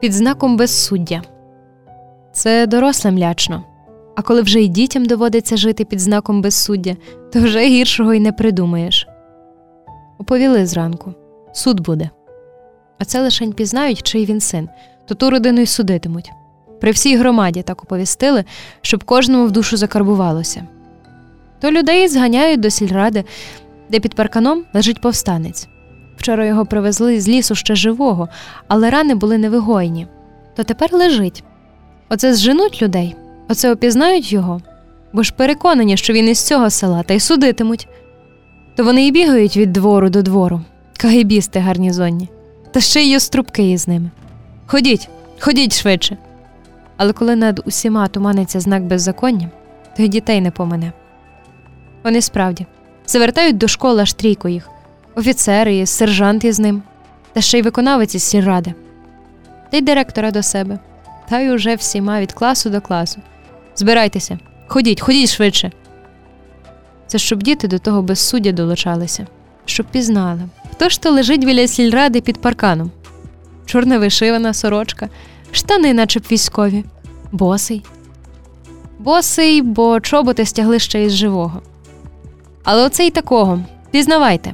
під знаком безсуддя. Це дорослим лячно. А коли вже й дітям доводиться жити під знаком безсуддя, то вже гіршого й не придумаєш. Оповіли зранку суд буде. А це лишень пізнають, чий він син, то ту родину й судитимуть. При всій громаді так оповістили, щоб кожному в душу закарбувалося. То людей зганяють до сільради, де під парканом лежить повстанець. Вчора його привезли з лісу ще живого, але рани були невигойні. То тепер лежить. Оце зженуть людей, оце опізнають його, бо ж переконані, що він із цього села та й судитимуть. То вони і бігають від двору до двору, кагибісти гарнізонні, та ще й острубки із ними. Ходіть, ходіть швидше. Але коли над усіма туманиться знак беззаконня, то й дітей не помине. Вони справді завертають до школи аж трійко їх офіцери, сержант із ним, та ще й виконавець із сільради, та й директора до себе, та й уже всіма від класу до класу. Збирайтеся, ходіть, ходіть швидше. Це щоб діти до того безсуддя долучалися, щоб пізнали, хто ж то лежить біля сільради під парканом. Чорна вишивана сорочка, штани, наче б військові, босий. Босий, бо чоботи стягли ще із живого. Але оце й такого, пізнавайте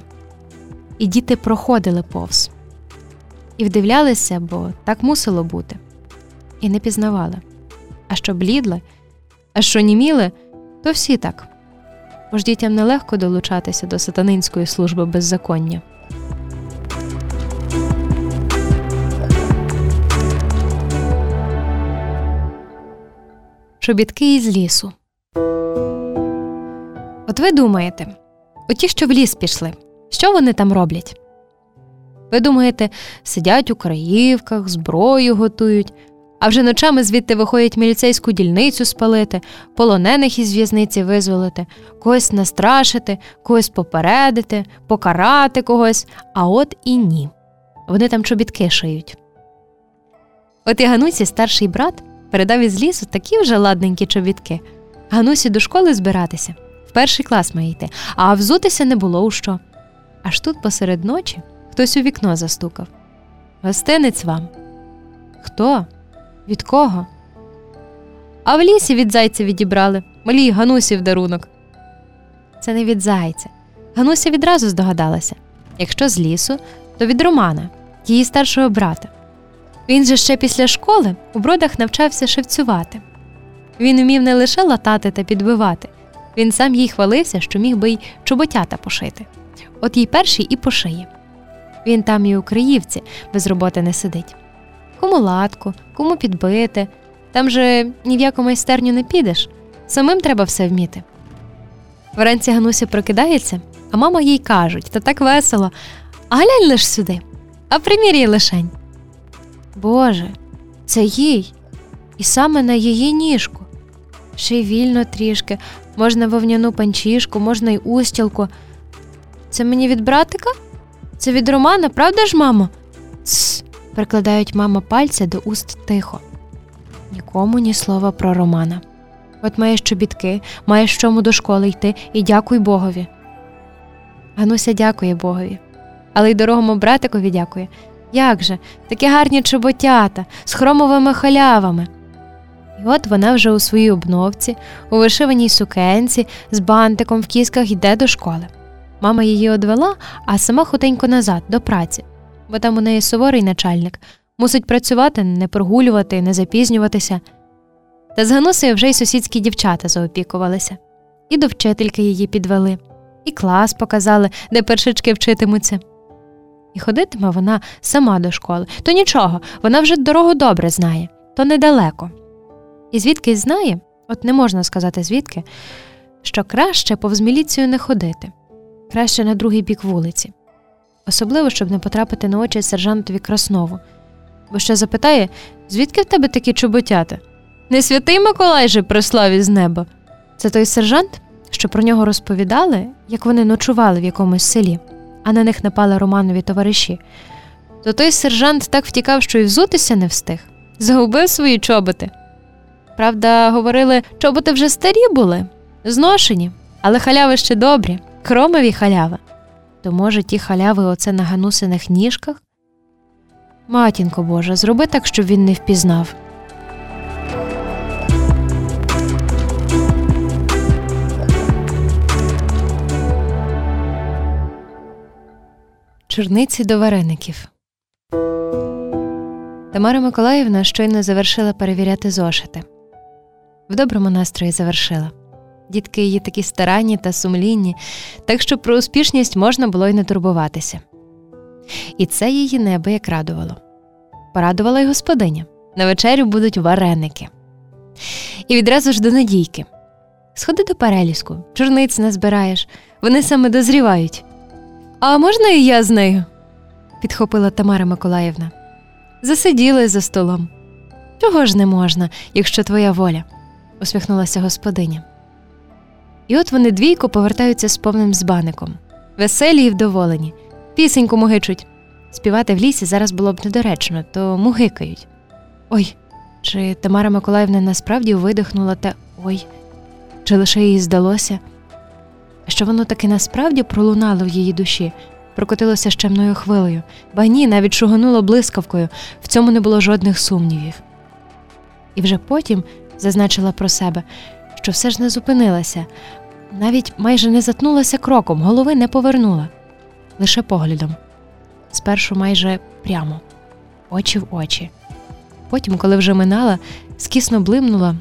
і діти проходили повз. І вдивлялися, бо так мусило бути, і не пізнавали. А що блідли, а що німіли, то всі так. Бо ж дітям нелегко долучатися до сатанинської служби беззаконня. Чобітки із лісу. От ви думаєте, оті, що в ліс пішли, що вони там роблять? Ви думаєте, сидять у краївках, зброю готують, а вже ночами звідти виходять міліцейську дільницю спалити, полонених із в'язниці визволити, когось настрашити, когось попередити, покарати когось, а от і ні. Вони там чобітки шиють. От і Ганусі старший брат передав із лісу такі вже ладненькі чобітки. Ганусі до школи збиратися, в перший клас має йти, а взутися не було у що. Аж тут посеред ночі хтось у вікно застукав. Гостинець вам. Хто? Від кого? А в лісі від зайця відібрали, малій Ганусі в дарунок. Це не від зайця. Гануся відразу здогадалася якщо з лісу, то від Романа, її старшого брата. Він же ще після школи у бродах навчався шевцювати. Він вмів не лише латати та підбивати, він сам їй хвалився, що міг би й чоботята пошити от їй перший і пошиє. Він там і у Криївці без роботи не сидить. Кому латку, кому підбити. Там же ні в яку майстерню не підеш, самим треба все вміти. Вранці Гануся прокидається, а мама їй кажуть та так весело а глянь лиш сюди, а примір'ї лишень. Боже, це їй, і саме на її ніжку. Ще й вільно трішки, можна вовняну панчішку, можна й устілку. Це мені від братика? Це від Романа, правда ж, мамо? Тсс, прикладають мама пальця до уст тихо. Нікому ні слова про Романа. От маєш чобітки, маєш чому до школи йти і дякуй Богові. Гануся дякує Богові, але й дорогому братикові дякує. Як же, такі гарні чоботята з хромовими халявами. І от вона вже у своїй обновці, у вишиваній сукенці, з бантиком в кісках йде до школи. Мама її одвела, а сама хутенько назад, до праці, бо там у неї суворий начальник, мусить працювати, не прогулювати, не запізнюватися. Та з Ганусею вже й сусідські дівчата заопікувалися, і до вчительки її підвели, і клас показали, де першички вчитимуться. І ходитиме вона сама до школи, то нічого, вона вже дорогу добре знає, то недалеко. І звідки знає, от не можна сказати звідки, що краще повз міліцію не ходити краще на другий бік вулиці, особливо, щоб не потрапити на очі сержантові Краснову, бо ще запитає, звідки в тебе такі чоботята? Не святий Миколай же прислав із неба. Це той сержант, що про нього розповідали, як вони ночували в якомусь селі, а на них напали Романові товариші. То той сержант так втікав, що й взутися не встиг, загубив свої чоботи. Правда, говорили, чоботи вже старі були, зношені, але халяви ще добрі. Кромові халяви, то, може, ті халяви оце на ганусиних ніжках? Матінко Божа, зроби так, щоб він не впізнав. Чорниці до вареників. Тамара Миколаївна щойно завершила перевіряти зошити. В доброму настрої завершила. Дітки її такі старанні та сумлінні, так що про успішність можна було й не турбуватися. І це її небо як радувало. Порадувала й господиня. На вечерю будуть вареники. І відразу ж до надійки. Сходи до переліску, чорниць не збираєш, вони саме дозрівають. А можна і я з нею? підхопила Тамара Миколаївна. Засиділи за столом. Чого ж не можна, якщо твоя воля, усміхнулася господиня. І от вони двійко повертаються з повним збаником. Веселі і вдоволені, пісеньку мугичуть. Співати в лісі зараз було б недоречно, то мугикають. Ой, чи Тамара Миколаївна насправді видихнула те ой, чи лише їй здалося, що воно таки насправді пролунало в її душі, прокотилося щемною хвилею, ба ні, навіть шугануло блискавкою, в цьому не було жодних сумнівів. І вже потім зазначила про себе, що все ж не зупинилася, навіть майже не затнулася кроком, голови не повернула, лише поглядом. Спершу майже прямо, очі в очі. Потім, коли вже минала, скісно блимнула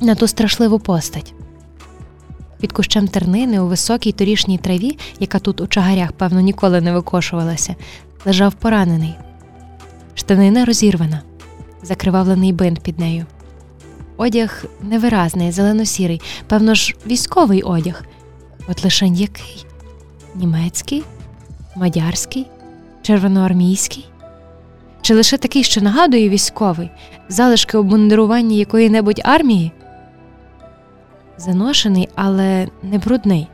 на ту страшливу постать. Під кущем тернини у високій торішній траві, яка тут у чагарях, певно, ніколи не викошувалася, лежав поранений. Штанина розірвана, закривавлений бинт під нею. Одяг невиразний, зелено-сірий, певно ж, військовий одяг. От лише який? Німецький, мадярський, червоноармійський? Чи лише такий, що нагадує військовий, залишки обмундирування якої-небудь армії? Заношений, але не брудний.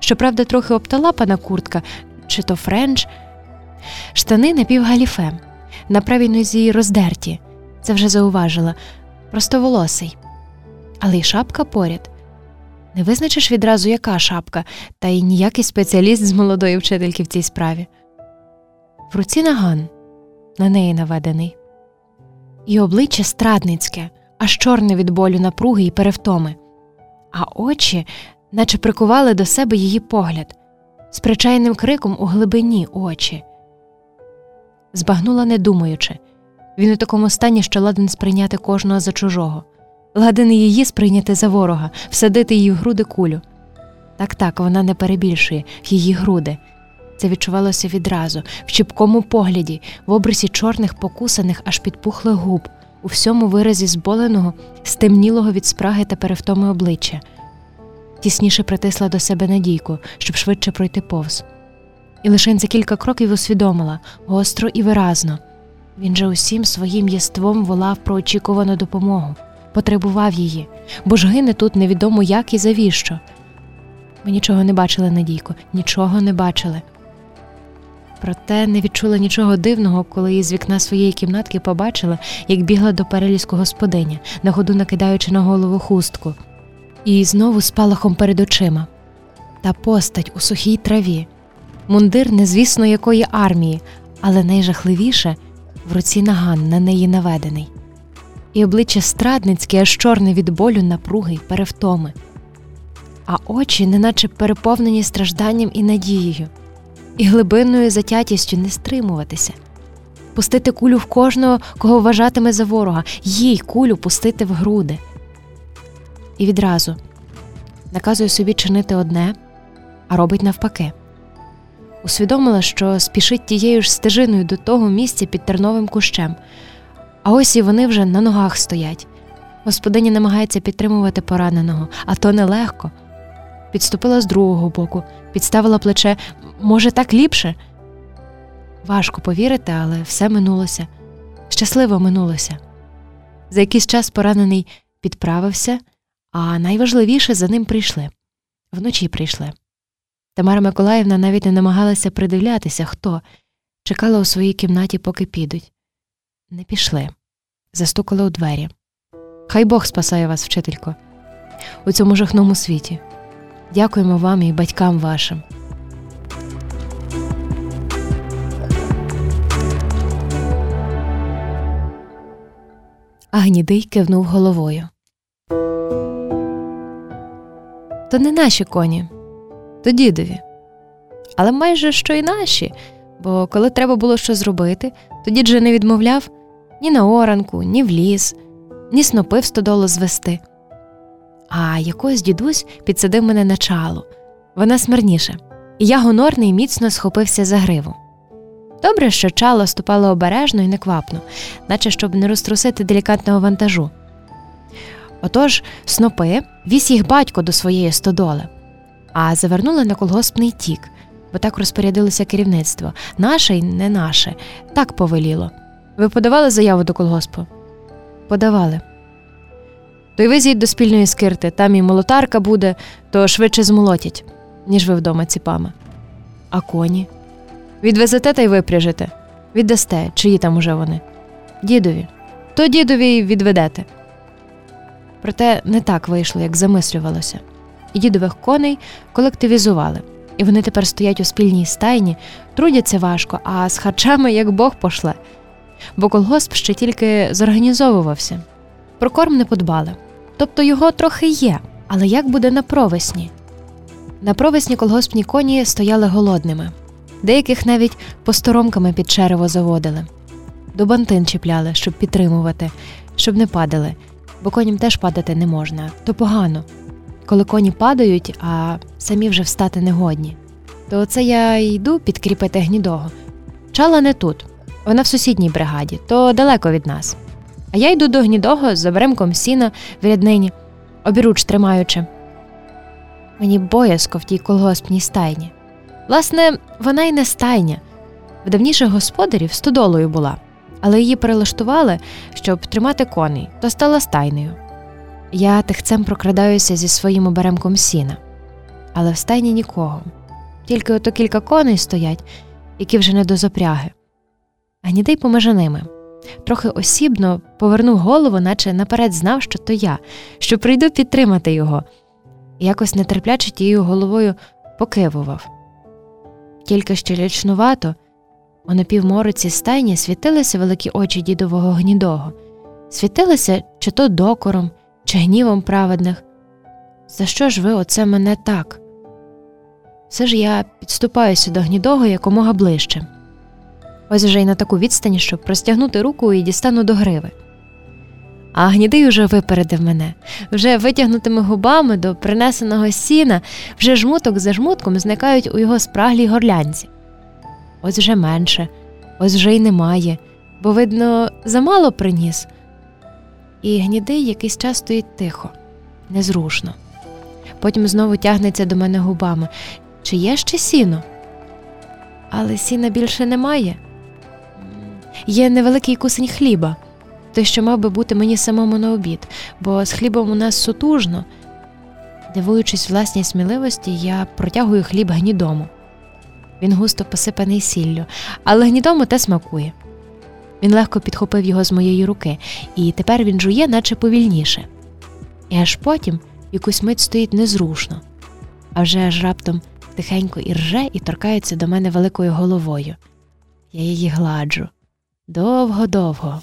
Щоправда, трохи обталапана куртка, чи то френч, штани напівгаліфе, на правій нозі роздерті, це вже зауважила, простоволосий. Але й шапка поряд. Не визначиш відразу, яка шапка, та й ніякий спеціаліст з молодої вчительки в цій справі. В руці наган, на неї наведений, і обличчя страдницьке, аж чорне від болю напруги і перевтоми, а очі, наче прикували до себе її погляд, з причайним криком у глибині очі. Збагнула, не думаючи. Він у такому стані, що ладен сприйняти кожного за чужого, ладен її сприйняти за ворога, всадити її в груди кулю. Так так, вона не перебільшує в її груди. Це відчувалося відразу, в чіпкому погляді, в обрисі чорних покусаних, аж підпухлих губ, у всьому виразі зболеного, стемнілого від спраги та перевтоми обличчя. Тісніше притисла до себе надійку, щоб швидше пройти повз. І лише за кілька кроків усвідомила гостро і виразно. Він же усім своїм єством волав про очікувану допомогу, потребував її, бо ж гине тут невідомо як і завіщо. Ми нічого не бачили, Надійко, нічого не бачили. Проте не відчула нічого дивного, коли із вікна своєї кімнатки побачила, як бігла до переліску господиня, на ходу накидаючи на голову хустку, і знову спалахом перед очима. Та постать у сухій траві, мундир незвісно якої армії, але найжахливіше в руці наган на неї наведений, і обличчя страдницьке, аж чорне від болю, напруги й перевтоми, а очі, неначе переповнені стражданням і надією і глибинною затятістю не стримуватися, пустити кулю в кожного, кого вважатиме за ворога, їй кулю пустити в груди. І відразу наказує собі чинити одне, а робить навпаки. Усвідомила, що спішить тією ж стежиною до того місця під терновим кущем, а ось і вони вже на ногах стоять. Господиня намагається підтримувати пораненого, а то нелегко. Підступила з другого боку, підставила плече, може, так ліпше? Важко повірити, але все минулося, щасливо минулося. За якийсь час поранений підправився, а найважливіше за ним прийшли вночі прийшли. Тамара Миколаївна навіть не намагалася придивлятися, хто чекала у своїй кімнаті, поки підуть. Не пішли, застукали у двері. Хай Бог спасає вас, вчителько, у цьому жахному світі. Дякуємо вам і батькам вашим. а гнідий кивнув головою. То не наші коні, то дідові. Але майже що й наші, бо коли треба було щось зробити, то дід же не відмовляв ні на оранку, ні в ліс, ні снопи в стодолу звести. А якось дідусь підсадив мене на чалу. Вона смирніша, і я гонорний міцно схопився за гриву. Добре, що чало ступало обережно і неквапно, наче щоб не розтрусити делікатного вантажу. Отож, снопи віз їх батько до своєї стодоли, а завернули на колгоспний тік, бо так розпорядилося керівництво наше й не наше, так повеліло. Ви подавали заяву до колгоспу? Подавали. То й ви везіть до спільної скирти, там і молотарка буде, то швидше змолотять, ніж ви вдома ціпами. А коні? Відвезете та й випряжете. Віддасте, чиї там уже вони. Дідові. То дідові й відведете. Проте не так вийшло, як замислювалося. І дідових коней колективізували, і вони тепер стоять у спільній стайні, трудяться важко, а з харчами як Бог пошле. Бо колгосп ще тільки зорганізовувався. Про корм не подбали. Тобто його трохи є, але як буде на провесні? На провесні колгоспні коні стояли голодними, деяких навіть посторомками під черево заводили, до бантин чіпляли, щоб підтримувати, щоб не падали, бо коням теж падати не можна, то погано. Коли коні падають, а самі вже встати не годні. То це я йду підкріпити гнідого. Чала не тут, вона в сусідній бригаді, то далеко від нас. А я йду до гнідого з обремком сіна в ряднині, обіруч тримаючи. Мені боязко в тій колгоспній стайні. Власне, вона й не стайня. В давніших господарів стодолою була, але її перелаштували, щоб тримати коней, то стала стайнею. Я тихцем прокрадаюся зі своїм оберемком сіна, але в стайні нікого, тільки ото кілька коней стоять, які вже не до запряги. Гнідий помежа ними. Трохи осібно повернув голову, наче наперед знав, що то я, що прийду підтримати його, і якось нетерпляче тією головою покивував. Тільки ще лячнувато у напівмороці стайні світилися великі очі дідового гнідого, світилися чи то докором, чи гнівом праведних. За що ж ви оце мене так? Все ж я підступаюся до гнідого якомога ближче. Ось вже й на таку відстані, щоб простягнути руку і дістану до гриви. А гнідий уже випередив мене, вже витягнутими губами до принесеного сіна, вже жмуток за жмутком зникають у його спраглій горлянці. Ось вже менше, ось вже й немає, бо, видно, замало приніс. І гнідий якийсь час стоїть тихо, незрушно. Потім знову тягнеться до мене губами. Чи є ще сіно? Але сіна більше немає. Є невеликий кусень хліба, той, що мав би бути мені самому на обід, бо з хлібом у нас сутужно. Дивуючись власній сміливості, я протягую хліб гнідому. Він густо посипаний сіллю, але гнідому те смакує. Він легко підхопив його з моєї руки, і тепер він жує, наче повільніше. І аж потім якусь мить стоїть незрушно, а вже аж раптом тихенько і рже і торкається до мене великою головою. Я її гладжу довго-довго.